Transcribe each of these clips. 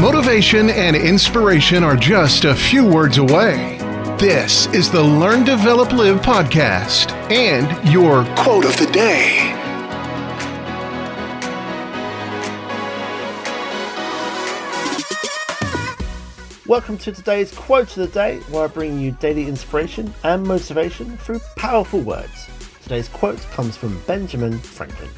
Motivation and inspiration are just a few words away. This is the Learn, Develop, Live podcast and your quote of the day. Welcome to today's quote of the day, where I bring you daily inspiration and motivation through powerful words. Today's quote comes from Benjamin Franklin.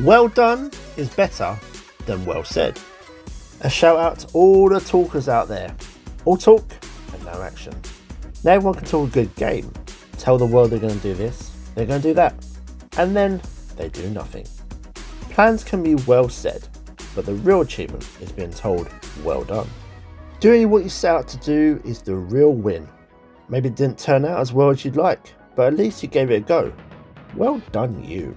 Well done is better than well said. A shout out to all the talkers out there. All talk and no action. Now everyone can talk a good game. Tell the world they're going to do this, they're going to do that, and then they do nothing. Plans can be well said, but the real achievement is being told, well done. Doing what you set out to do is the real win. Maybe it didn't turn out as well as you'd like, but at least you gave it a go. Well done, you.